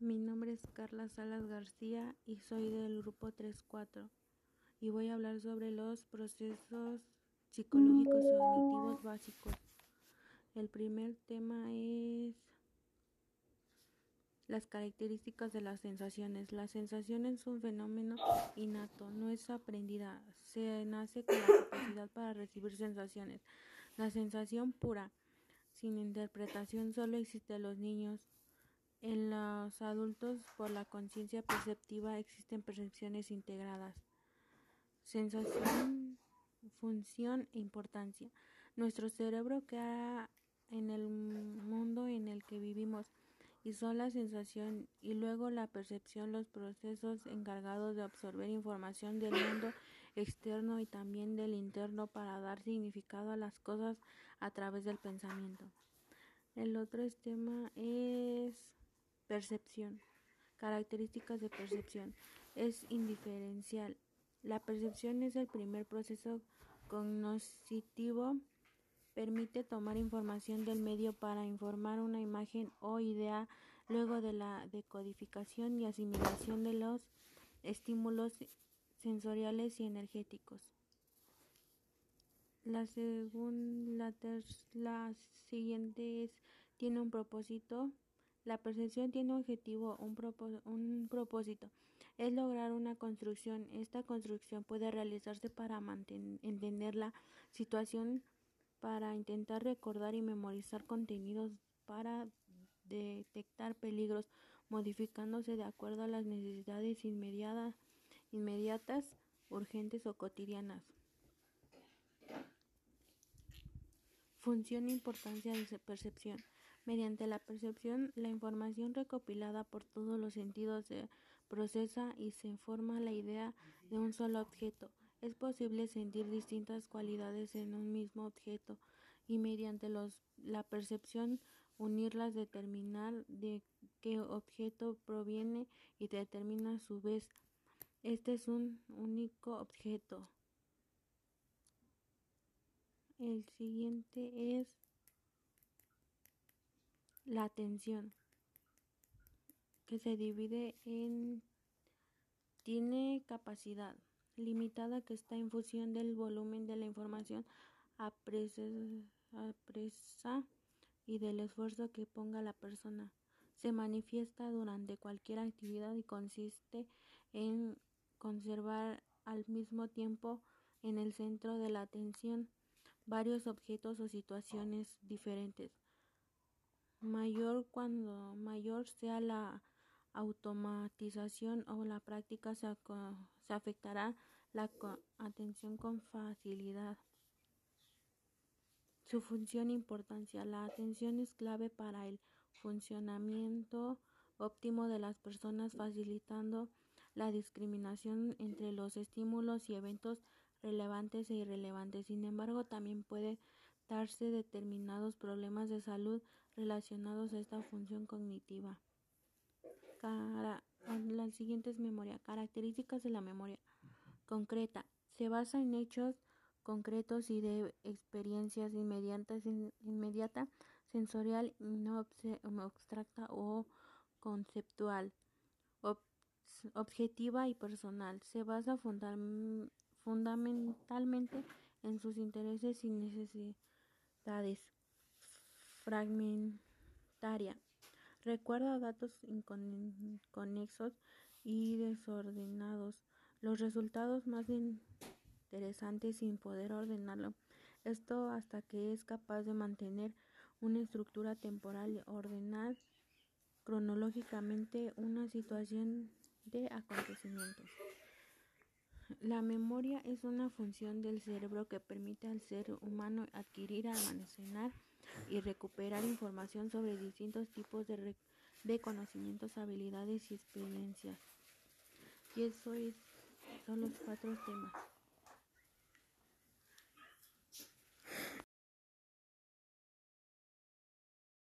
Mi nombre es Carla Salas García y soy del grupo 3-4 y voy a hablar sobre los procesos psicológicos cognitivos básicos. El primer tema es las características de las sensaciones. La sensación es un fenómeno innato, no es aprendida, se nace con la capacidad para recibir sensaciones. La sensación pura, sin interpretación, solo existe en los niños. En los adultos, por la conciencia perceptiva, existen percepciones integradas. Sensación, función e importancia. Nuestro cerebro queda en el mundo en el que vivimos y son la sensación y luego la percepción los procesos encargados de absorber información del mundo externo y también del interno para dar significado a las cosas a través del pensamiento. El otro tema es percepción. Características de percepción. Es indiferencial. La percepción es el primer proceso cognoscitivo permite tomar información del medio para informar una imagen o idea luego de la decodificación y asimilación de los estímulos sensoriales y energéticos. La, segunda, la, siguiente es, tiene un propósito. La percepción tiene un objetivo, un, propósito. Es lograr una construcción. Esta construcción puede realizarse para entender la situación para intentar recordar y memorizar contenidos para detectar peligros, modificándose de acuerdo a las necesidades inmediatas, inmediatas urgentes o cotidianas. Función e importancia de percepción. Mediante la percepción, la información recopilada por todos los sentidos se procesa y se forma la idea de un solo objeto. Es posible sentir distintas cualidades en un mismo objeto y mediante los, la percepción unirlas, determinar de qué objeto proviene y determina a su vez. Este es un único objeto. El siguiente es la atención, que se divide en tiene capacidad limitada que está en función del volumen de la información apresa y del esfuerzo que ponga la persona. Se manifiesta durante cualquier actividad y consiste en conservar al mismo tiempo en el centro de la atención varios objetos o situaciones diferentes. Mayor cuando mayor sea la automatización o la práctica se, afectará la atención con facilidad. Su función e importancia. La atención es clave para el funcionamiento óptimo de las personas, facilitando la discriminación entre los estímulos y eventos relevantes e irrelevantes. Sin embargo, también puede darse determinados problemas de salud relacionados a esta función cognitiva. Cara, la siguiente memoria. Características de la memoria concreta. Se basa en hechos concretos y de experiencias inmediatas, inmediata, sensorial, no abstracta o conceptual, objetiva y personal. Se basa fundamentalmente en sus intereses y necesidades. Fragmentaria. Recuerda datos inconexos y desordenados. Los resultados más interesantes sin poder ordenarlo. Esto hasta que es capaz de mantener una estructura temporal ordenar cronológicamente una situación de acontecimientos. La memoria es una función del cerebro que permite al ser humano adquirir, almacenar y recuperar información sobre distintos tipos de, de conocimientos, habilidades y experiencias. Y eso es, son los cuatro temas.